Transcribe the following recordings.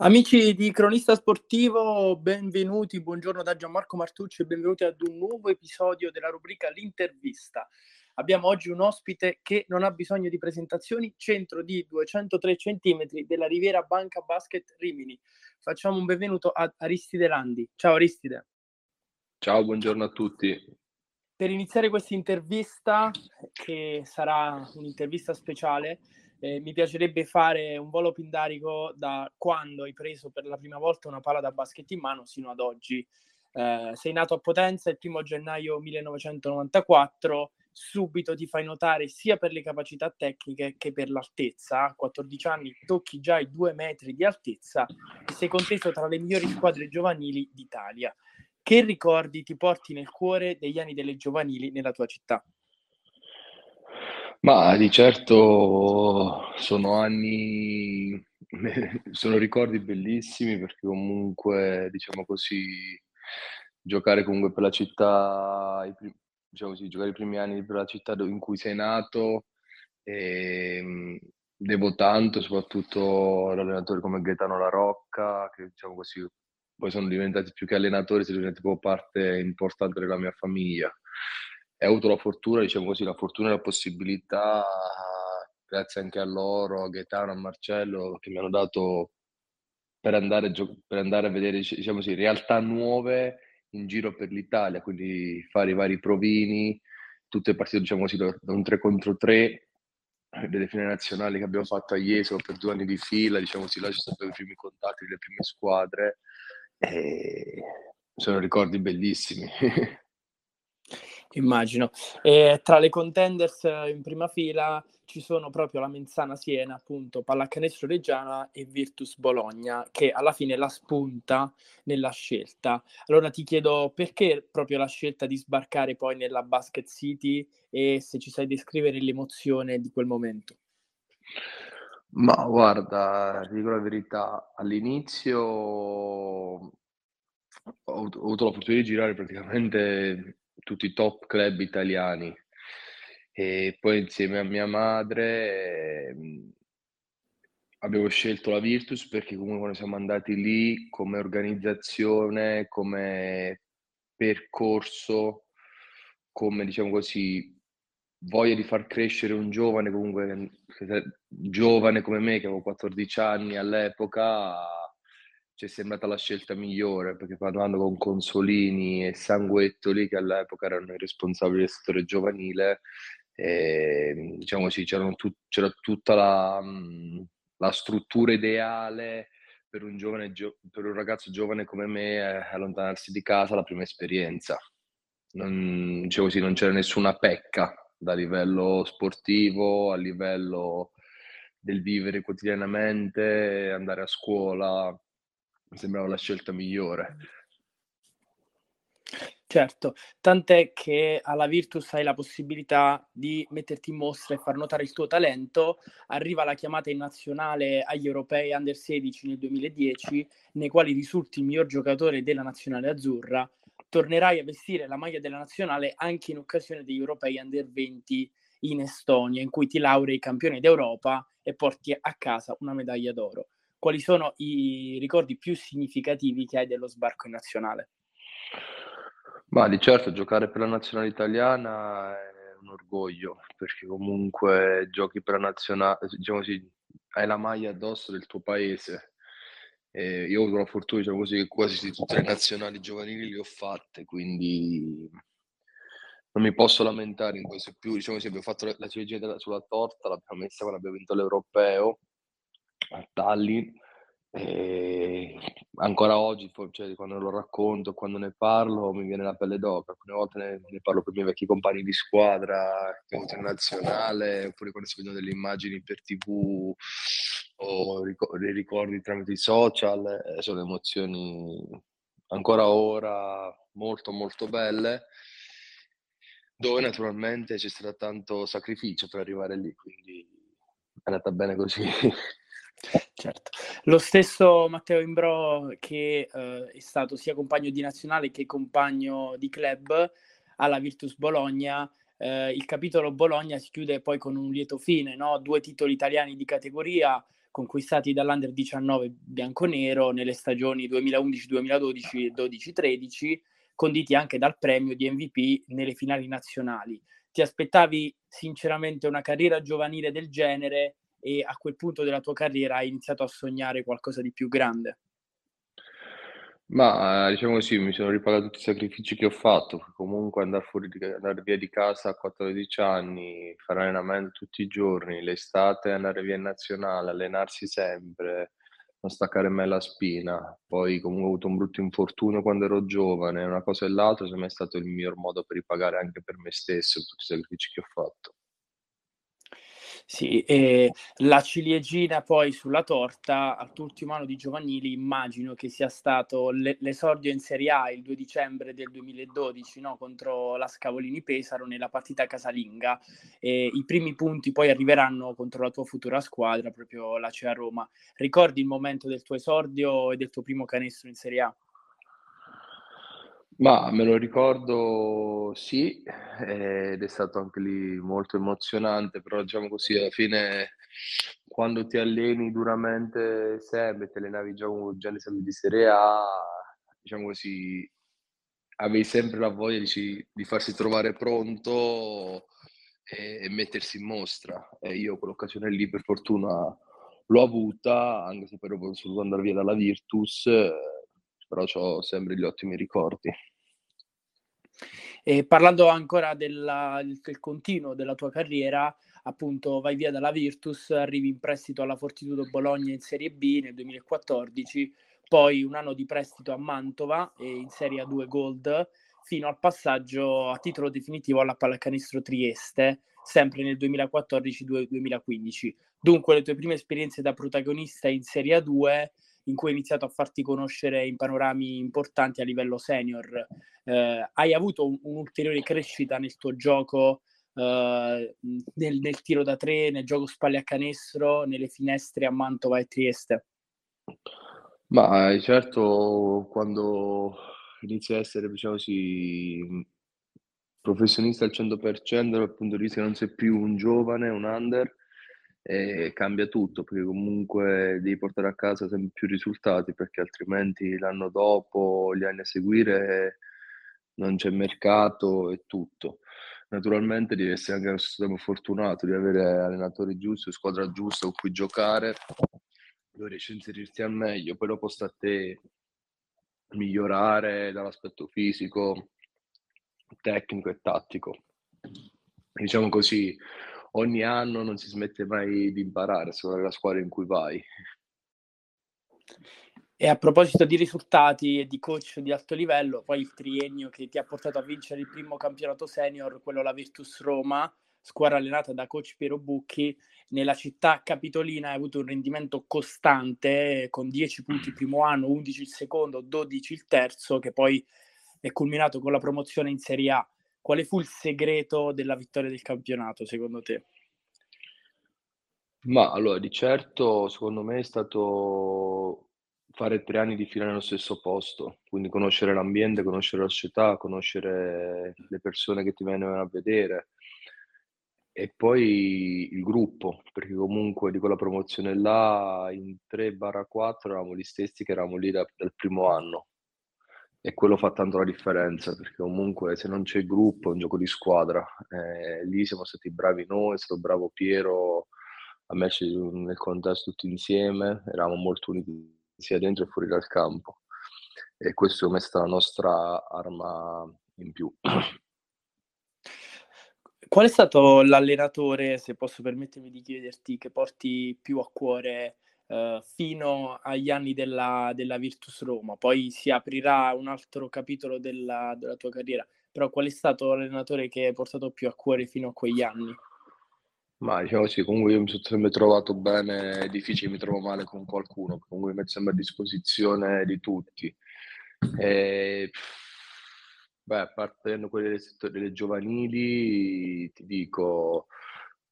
Amici di Cronista Sportivo, benvenuti, buongiorno da Gianmarco Martucci e benvenuti ad un nuovo episodio della rubrica L'intervista. Abbiamo oggi un ospite che non ha bisogno di presentazioni, centro di 203 cm della Riviera Banca Basket Rimini. Facciamo un benvenuto ad Aristide Landi. Ciao Aristide. Ciao, buongiorno a tutti. Per iniziare questa intervista, che sarà un'intervista speciale, eh, mi piacerebbe fare un volo pindarico da quando hai preso per la prima volta una palla da basket in mano sino ad oggi. Eh, sei nato a Potenza il primo gennaio 1994, subito ti fai notare sia per le capacità tecniche che per l'altezza. A 14 anni tocchi già i due metri di altezza e sei conteso tra le migliori squadre giovanili d'Italia. Che ricordi ti porti nel cuore degli anni delle giovanili nella tua città? Ma di certo sono anni, sono ricordi bellissimi perché comunque, diciamo così, giocare comunque per la città, diciamo così, giocare i primi anni per la città in cui sei nato, e, ehm, devo tanto soprattutto ad allenatori come Gaetano La Rocca, che diciamo così, poi sono diventati più che allenatori, sono diventati proprio parte importante della mia famiglia e ho avuto la fortuna, diciamo così, la fortuna e la possibilità, grazie anche a loro, a Gaetano, a Marcello, che mi hanno dato per andare, per andare a vedere, diciamo così, realtà nuove in giro per l'Italia, quindi fare i vari provini, tutte partite, diciamo così, da un 3 contro 3 delle finali nazionali che abbiamo fatto a Jesolo per due anni di fila, diciamo così, là ci sono stati i primi contatti delle prime squadre e sono ricordi bellissimi. Immagino. E tra le contenders in prima fila ci sono proprio la Menzana Siena, appunto, Pallacanestro Reggiana e Virtus Bologna, che alla fine la spunta nella scelta. Allora ti chiedo perché proprio la scelta di sbarcare poi nella Basket City e se ci sai descrivere l'emozione di quel momento. Ma guarda, ti dico la verità, all'inizio ho avuto la fortuna di girare praticamente tutti i top club italiani. E poi insieme a mia madre eh, abbiamo scelto la Virtus perché comunque quando siamo andati lì come organizzazione, come percorso, come diciamo così, voglia di far crescere un giovane comunque giovane come me che avevo 14 anni all'epoca ci è sembrata la scelta migliore perché parlando con Consolini e Sanguetto lì che all'epoca erano i responsabili del settore giovanile e, ehm, diciamo così tu, c'era tutta la, la, struttura ideale per un, giovane, per un ragazzo giovane come me eh, allontanarsi di casa la prima esperienza. Non, diciamo così, non c'era nessuna pecca da livello sportivo a livello del vivere quotidianamente andare a scuola mi sembrava la scelta migliore. Certo, tant'è che alla Virtus hai la possibilità di metterti in mostra e far notare il tuo talento. Arriva la chiamata in nazionale agli europei under 16 nel 2010, nei quali risulti il miglior giocatore della nazionale azzurra. Tornerai a vestire la maglia della nazionale anche in occasione degli europei under 20 in Estonia, in cui ti laurei campione d'Europa e porti a casa una medaglia d'oro quali sono i ricordi più significativi che hai dello sbarco in nazionale? Ma di certo giocare per la nazionale italiana è un orgoglio, perché comunque giochi per la nazionale, diciamo così, hai la maglia addosso del tuo paese. E io ho avuto la fortuna, diciamo così, che quasi tutte le nazionali giovanili le ho fatte, quindi non mi posso lamentare in questo più, diciamo così, abbiamo fatto la ciliegina sulla torta, l'abbiamo messa quando abbiamo vinto l'europeo a Tallinn e ancora oggi, cioè, quando lo racconto, quando ne parlo, mi viene la pelle d'oca. Alcune volte ne, ne parlo con i miei vecchi compagni di squadra, internazionale, oppure quando si vedono delle immagini per tv o dei ricordi tramite i social, eh, sono emozioni ancora ora molto molto belle, dove naturalmente c'è stato tanto sacrificio per arrivare lì, quindi è andata bene così. Certo. Lo stesso Matteo Imbro che eh, è stato sia compagno di nazionale che compagno di club alla Virtus Bologna, eh, il capitolo Bologna si chiude poi con un lieto fine, no? due titoli italiani di categoria, conquistati dall'Under 19 bianconero nelle stagioni 2011-2012 e 12-13, conditi anche dal premio di MVP nelle finali nazionali. Ti aspettavi sinceramente una carriera giovanile del genere e a quel punto della tua carriera hai iniziato a sognare qualcosa di più grande? Ma diciamo così, mi sono ripagato tutti i sacrifici che ho fatto, comunque andare fuori di, andare via di casa a 14 anni, fare allenamento tutti i giorni, l'estate andare via in nazionale, allenarsi sempre, non staccare mai la spina. Poi comunque ho avuto un brutto infortunio quando ero giovane, una cosa e l'altra, secondo me è stato il miglior modo per ripagare anche per me stesso tutti i sacrifici che ho fatto. Sì, e la ciliegina poi sulla torta al tuo ultimo anno di giovanili immagino che sia stato l'esordio in Serie A il 2 dicembre del 2012 no? contro la Scavolini Pesaro nella partita casalinga e i primi punti poi arriveranno contro la tua futura squadra, proprio la CEA Roma. Ricordi il momento del tuo esordio e del tuo primo canestro in Serie A? Ma me lo ricordo sì, ed è stato anche lì molto emozionante, però diciamo così, alla fine quando ti alleni duramente sempre, ti allenavi già con già l'esame di Serie A, diciamo così, avevi sempre la voglia di, di farsi trovare pronto e, e, mettersi in mostra. E io quell'occasione lì per fortuna l'ho avuta, anche se poi ho dovuto andare via dalla Virtus, però ho sempre gli ottimi ricordi. E parlando ancora della, del continuo della tua carriera, appunto vai via dalla Virtus, arrivi in prestito alla Fortitudo Bologna in Serie B nel 2014, poi un anno di prestito a Mantova e in Serie A2 Gold, fino al passaggio a titolo definitivo alla Pallacanestro Trieste, sempre nel 2014-2015. Dunque le tue prime esperienze da protagonista in Serie A2 in cui hai iniziato a farti conoscere in panorami importanti a livello senior. Eh, hai avuto un, un'ulteriore crescita nel tuo gioco, eh, nel, nel, tiro da tre, nel gioco spalle a canestro, nelle finestre a Mantova e Trieste? Ma eh, certo, quando inizi a essere, diciamo così, professionista al 100% dal punto di vista che non sei più un giovane, un under, e cambia tutto perché comunque devi portare a casa sempre più risultati perché altrimenti l'anno dopo, gli anni a seguire non c'è mercato e tutto. Naturalmente devi essere anche tempo fortunato di avere allenatori giusti, squadra giusta con cui giocare, dove riesci a inserirti al meglio, poi dopo sta a te migliorare dall'aspetto fisico, tecnico e tattico. Diciamo così, ogni anno non si smette mai di imparare, secondo la squadra in cui vai. E a proposito di risultati e di coach di alto livello, poi il triennio che ti ha portato a vincere il primo campionato senior, quello la Virtus Roma, squadra allenata da coach Piero Bucchi, nella città capitolina hai avuto un rendimento costante con 10 punti il primo anno, 11 il secondo, 12 il terzo, che poi è culminato con la promozione in Serie A. Quale fu il segreto della vittoria del campionato, secondo te? Ma allora, di certo, secondo me è stato fare tre anni di fila nello stesso posto, quindi conoscere l'ambiente, conoscere la società, conoscere le persone che ti vengono a vedere e poi il gruppo, perché comunque di quella promozione là in 3-4 eravamo gli stessi che eravamo lì da, dal primo anno e quello fa tanto la differenza perché comunque se non c'è gruppo è un gioco di squadra. Eh, lì siamo stati bravi noi, è stato bravo Piero a metterci nel contesto tutti insieme, eravamo molto uniti sia dentro e fuori dal campo e questo è stata la nostra arma in più. Qual è stato l'allenatore, se posso permettermi di chiederti, che porti più a cuore eh, fino agli anni della, della, Virtus Roma, poi si aprirà un altro capitolo della, della tua carriera, però qual è stato l'allenatore che hai portato più a cuore fino a quegli anni? Ma diciamo sì, comunque io mi sono sempre trovato bene, è difficile mi trovo male con qualcuno, comunque mi metto sempre a disposizione di tutti. E, beh, partendo quelli delle, delle giovanili, ti dico,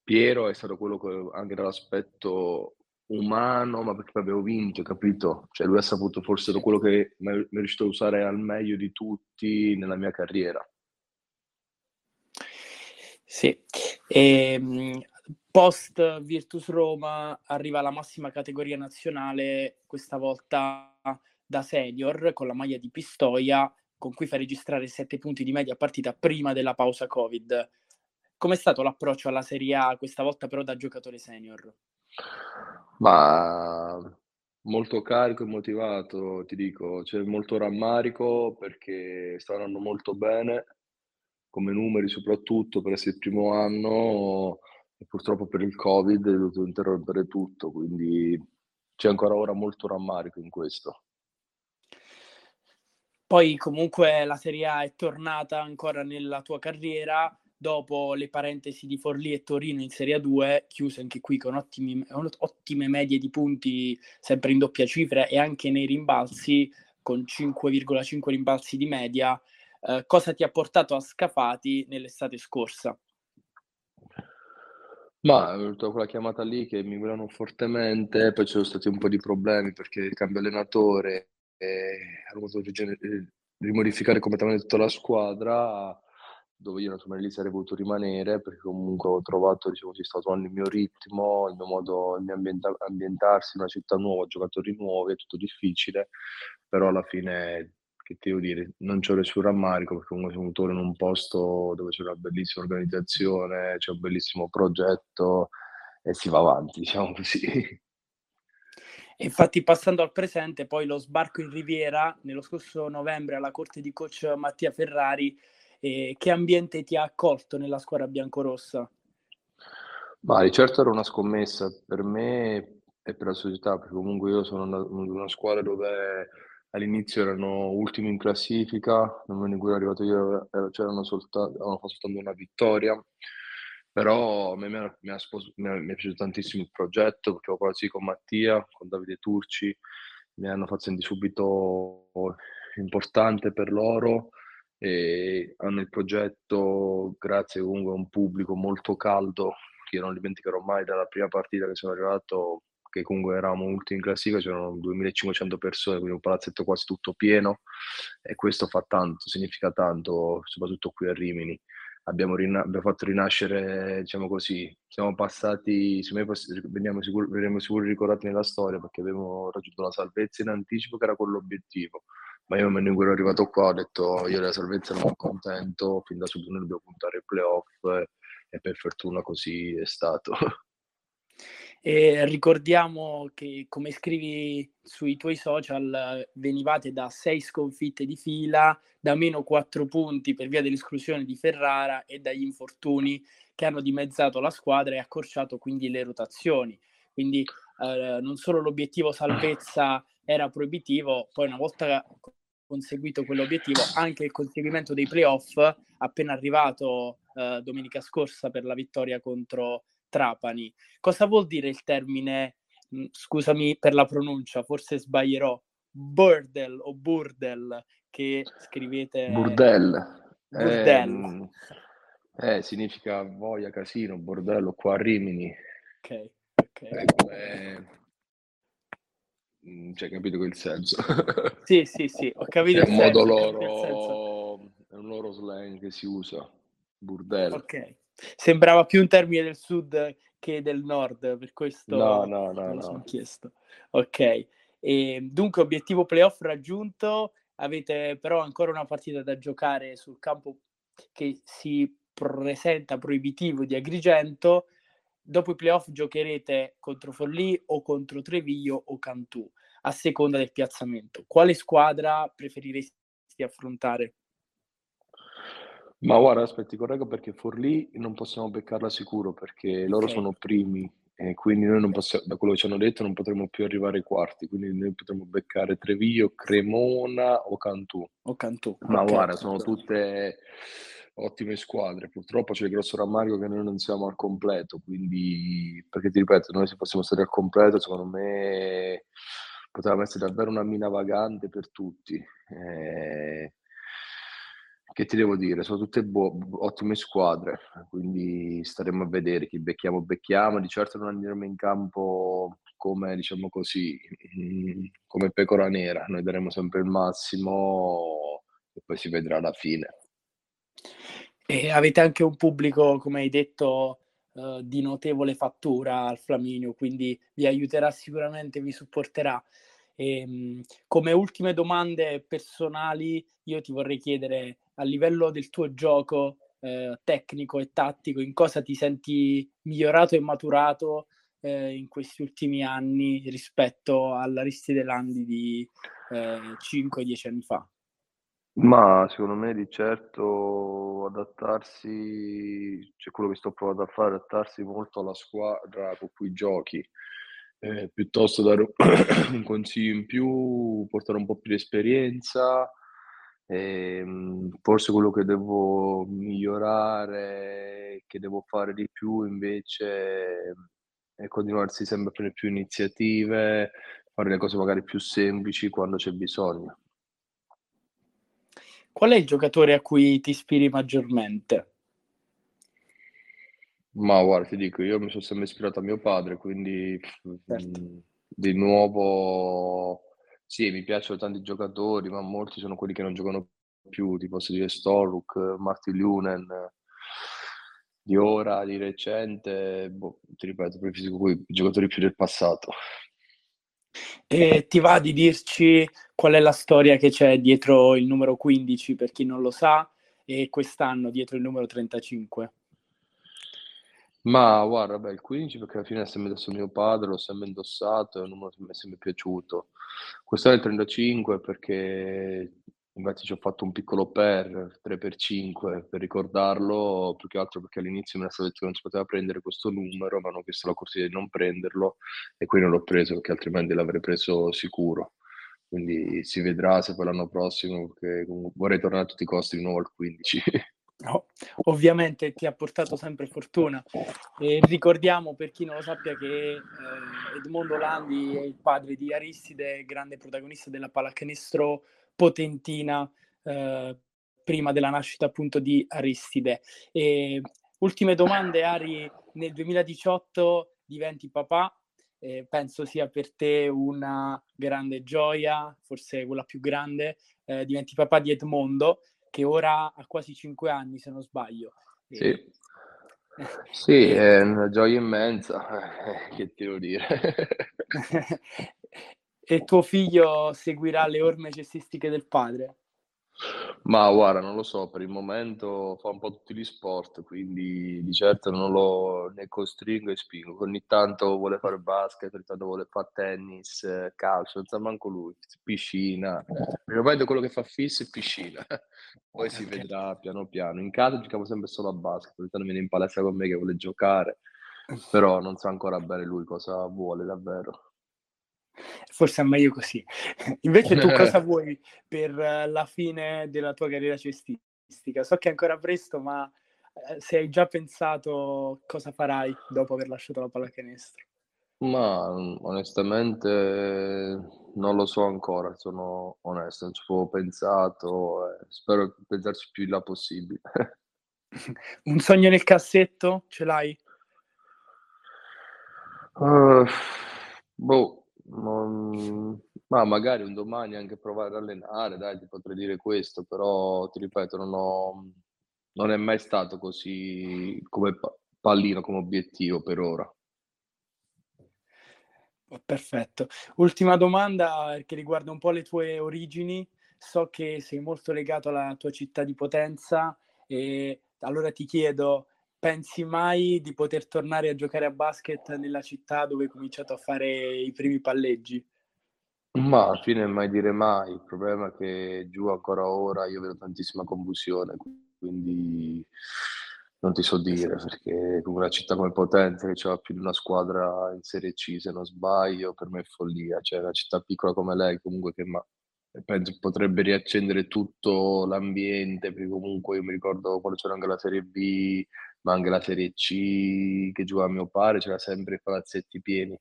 Piero è stato quello che anche dall'aspetto umano, ma perché avevo vinto, capito? Cioè lui ha saputo forse quello che mi è riuscito a usare al meglio di tutti nella mia carriera. Sì, e, ehm, post Virtus Roma arriva la massima categoria nazionale, questa volta da senior con la maglia di Pistoia, con cui fa registrare 7 punti di media partita prima della pausa Covid. Com'è stato l'approccio alla Serie A questa volta però da giocatore senior? Ma molto carico e motivato, ti dico, c'è molto rammarico perché andando molto bene, come numeri soprattutto per essere il primo anno e purtroppo per il Covid è dovuto interrompere tutto, quindi c'è ancora ora molto rammarico in questo. Poi comunque la Serie A è tornata ancora nella tua carriera dopo le parentesi di Forlì e Torino in Serie A2, chiuse anche qui con ottimi, ottime medie di punti sempre in doppia cifra e anche nei rimbalzi con 5,5 rimbalzi di media. Eh, cosa ti ha portato a Scafati nell'estate scorsa? Ma è venuta quella chiamata lì che mi volevano fortemente, poi ci sono stati un po' di problemi perché il cambio allenatore e hanno dovuto rimodificare completamente tutta la squadra dove io insomma lì sarei voluto rimanere perché comunque ho trovato, diciamo, ci sta trovando il mio ritmo, il mio modo, mio ambienta- ambientarsi in una città nuova, giocatori nuovi, è tutto difficile, però alla fine, che ti devo dire, non c'ho nessun rammarico perché comunque sono venuto in un posto dove c'è una bellissima organizzazione, c'è un bellissimo progetto e si va avanti, diciamo così. Infatti, passando al presente, poi lo sbarco in Riviera nello scorso novembre alla corte di coach Mattia Ferrari e che ambiente ti ha accolto nella squadra biancorossa? Ma di certo era una scommessa. Per me e per la società, perché comunque io sono in una squadra dove all'inizio erano ultimi in classifica, nel momento in cui ero arrivato io c'erano soltanto, avevano fatto soltanto una vittoria, però a me mi, ha, mi, ha spos- mi, mi è piaciuto tantissimo il progetto perché ho parlato con Mattia, con Davide Turci, mi hanno fatto sentire subito importante per loro e hanno il progetto grazie comunque a un pubblico molto caldo che io non dimenticherò mai dalla prima partita che sono arrivato che comunque eravamo ultimi in classifica c'erano 2500 persone quindi un palazzetto quasi tutto pieno e questo fa tanto, significa tanto soprattutto qui a Rimini. Abbiamo, rina- abbiamo fatto rinascere diciamo così siamo passati veniamo sicuri, veniamo sicuri ricordati nella storia perché abbiamo raggiunto la salvezza in anticipo che era quello l'obiettivo ma io in cui ero arrivato qua ho detto io della salvezza non sono contento, fin da subito noi dobbiamo puntare ai playoff e per fortuna così è stato. E ricordiamo che, come scrivi sui tuoi social, venivate da sei sconfitte di fila, da meno quattro punti per via dell'esclusione di Ferrara e dagli infortuni che hanno dimezzato la squadra e accorciato quindi le rotazioni. Quindi eh, non solo l'obiettivo salvezza era proibitivo, poi una volta conseguito quell'obiettivo, anche il conseguimento dei playoff appena arrivato eh, domenica scorsa per la vittoria contro Trapani. Cosa vuol dire il termine, mh, scusami per la pronuncia, forse sbaglierò, burdel o burdel che scrivete... Burdel. Burdel. Eh, eh, significa voglia, casino, bordello qua a Rimini. Ok, ok. Eh, Mm, cioè, capito quel senso? Sì, sì, sì, ho capito è il modo loro, è un loro slang che si usa, burdello. Ok, sembrava più un termine del sud che del nord, per questo no, no, no, lo sono chiesto. Ok, e, dunque obiettivo playoff raggiunto, avete però ancora una partita da giocare sul campo che si presenta proibitivo di Agrigento, dopo i playoff giocherete contro Forlì o contro Treviglio o Cantù, a seconda del piazzamento. Quale squadra preferiresti affrontare? Ma guarda, aspetti, correggo perché Forlì non possiamo beccarla sicuro perché loro okay. sono primi e quindi noi non possiamo, da quello che ci hanno detto, non potremo più arrivare ai quarti, quindi noi potremo beccare Treviglio, Cremona o Cantù. O Cantù. Ma okay. guarda, sono tutte ottime squadre. Purtroppo c'è il grosso rammarico che noi non siamo al completo, quindi perché ti ripeto, noi se fossimo stati al completo, secondo me poteva essere davvero una mina vagante per tutti. Eh, che ti devo dire, sono tutte buo- ottime squadre, quindi staremo a vedere chi becchiamo becchiamo, di certo non andremo in campo come diciamo così, come pecora nera, noi daremo sempre il massimo e poi si vedrà alla fine. E avete anche un pubblico, come hai detto, uh, di notevole fattura al Flaminio, quindi vi aiuterà sicuramente, vi supporterà. E, ehm, come ultime domande personali, io ti vorrei chiedere a livello del tuo gioco eh, tecnico e tattico, in cosa ti senti migliorato e maturato eh, in questi ultimi anni rispetto all'Aristide Landi di eh, 5-10 anni fa? Ma secondo me di certo adattarsi, cioè quello che sto provando a fare, adattarsi molto alla squadra con cui giochi, eh, piuttosto dare un consiglio in più, portare un po' più di esperienza. Ehm, forse quello che devo migliorare, che devo fare di più invece è continuarsi sempre a prendere più iniziative, fare le cose magari più semplici quando c'è bisogno. Qual è il giocatore a cui ti ispiri maggiormente? Ma guarda, ti dico, io mi sono sempre ispirato a mio padre, quindi certo. mh, di nuovo sì, mi piacciono tanti giocatori, ma molti sono quelli che non giocano più, ti posso dire Storuk, Martin Lunen, di ora, di recente, boh, ti ripeto, preferisco i giocatori più del passato. E ti va di dirci qual è la storia che c'è dietro il numero 15 per chi non lo sa e quest'anno dietro il numero 35? Ma guarda, beh, il 15 perché alla fine è sempre messo mio padre, l'ho sempre indossato, è un numero che mi è sempre piaciuto. Quest'anno è il 35 perché Infatti ci ho fatto un piccolo per 3x5 per ricordarlo, più che altro perché all'inizio mi era stato detto che non si poteva prendere questo numero, ma hanno chiesto la corsia di non prenderlo e quindi non l'ho preso perché altrimenti l'avrei preso sicuro. Quindi si vedrà se poi l'anno prossimo, perché vorrei tornare a tutti i costi di nuovo al 15. No, ovviamente ti ha portato sempre fortuna. E ricordiamo per chi non lo sappia che eh, Edmondo Landi è il padre di Aristide, grande protagonista della pallacanestro potentina eh, prima della nascita appunto di Aristide. E, ultime domande, Ari, nel 2018 diventi papà, eh, penso sia per te una grande gioia, forse quella più grande, eh, diventi papà di Edmondo, che ora ha quasi 5 anni se non sbaglio. Sì. E... Sì, è una gioia immensa, che ti devo dire. e tuo figlio seguirà le orme cestistiche del padre? Ma guarda, non lo so, per il momento fa un po' tutti gli sport, quindi di certo non lo ne costringo e spingo. Ogni tanto vuole fare basket, ogni tanto vuole fare tennis, calcio, non sa manco lui, piscina. Per il momento quello che fa fisso è piscina, poi si vedrà piano piano. In casa giochiamo sempre solo a basket, ogni tanto viene in palestra con me che vuole giocare, però non sa ancora bene lui cosa vuole davvero forse è meglio così. Invece tu cosa vuoi per la fine della tua carriera cestistica? So che è ancora presto, ma eh, se hai già pensato cosa farai dopo aver lasciato la pallacanestro? Ma onestamente non lo so ancora, sono onesto, non ci avevo pensato, eh, spero di pensarci più in là possibile. Un sogno nel cassetto ce l'hai? Uh, boh, non... Ma magari un domani anche provare ad allenare, dai, ti potrei dire questo, però ti ripeto, non, ho... non è mai stato così come pallino, come obiettivo per ora. Perfetto. Ultima domanda che riguarda un po' le tue origini. So che sei molto legato alla tua città di Potenza e allora ti chiedo, pensi mai di poter tornare a giocare a basket nella città dove hai cominciato a fare i primi palleggi? Ma alla fine mai dire mai, il problema è che giù ancora ora io vedo tantissima confusione, quindi non ti so dire, perché con una città come Potenza che c'ha più di una squadra in Serie C, se non sbaglio, per me è follia, cioè una città piccola come lei comunque che ma, penso potrebbe riaccendere tutto l'ambiente, perché comunque io mi ricordo quando c'era anche la Serie B, ma anche la Serie C che giocava mio padre, c'era sempre i palazzetti pieni.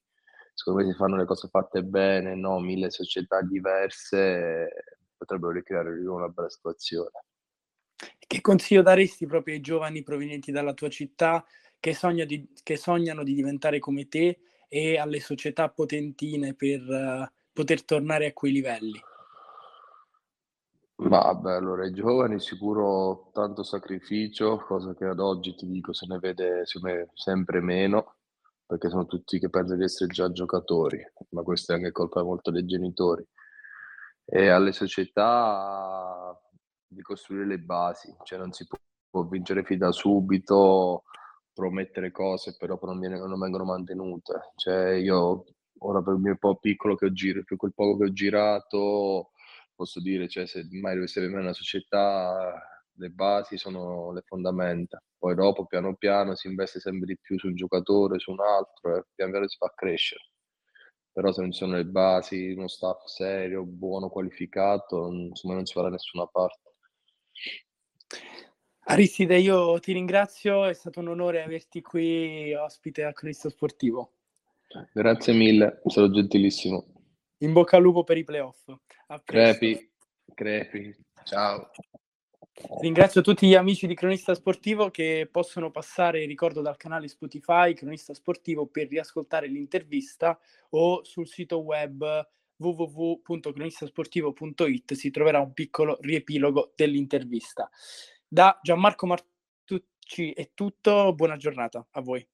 Secondo me si fanno le cose fatte bene, no? Mille società diverse potrebbero ricreare una bella situazione. Che consiglio daresti proprio ai giovani provenienti dalla tua città che, sogna di, che sognano di diventare come te e alle società potentine per uh, poter tornare a quei livelli? Vabbè, allora i giovani sicuro tanto sacrificio, cosa che ad oggi ti dico se ne vede sempre meno, perché sono tutti che pensano di essere già giocatori, ma questa è anche colpa molto dei genitori. E alle società di costruire le basi, cioè non si può, può vincere fin da subito, promettere cose però non, viene, non vengono mantenute. Cioè io ora per il mio po' piccolo che ho girato, per quel poco che ho girato posso dire, cioè, se mai dovesse avere una società, le basi sono le fondamenta. Poi dopo, piano piano, si investe sempre di più su un giocatore, su un altro, e pian piano si fa crescere. Però se non ci sono le basi, uno staff serio, buono, qualificato, insomma non si va da nessuna parte. Aristide, io ti ringrazio, è stato un onore averti qui ospite al Cronista Sportivo. Grazie mille, è stato gentilissimo. In bocca al lupo per i playoff. Crepi, crepi, ciao. Ringrazio tutti gli amici di Cronista Sportivo che possono passare, ricordo, dal canale Spotify Cronista Sportivo per riascoltare l'intervista o sul sito web www.cronistasportivo.it si troverà un piccolo riepilogo dell'intervista. Da Gianmarco Martucci è tutto, buona giornata a voi.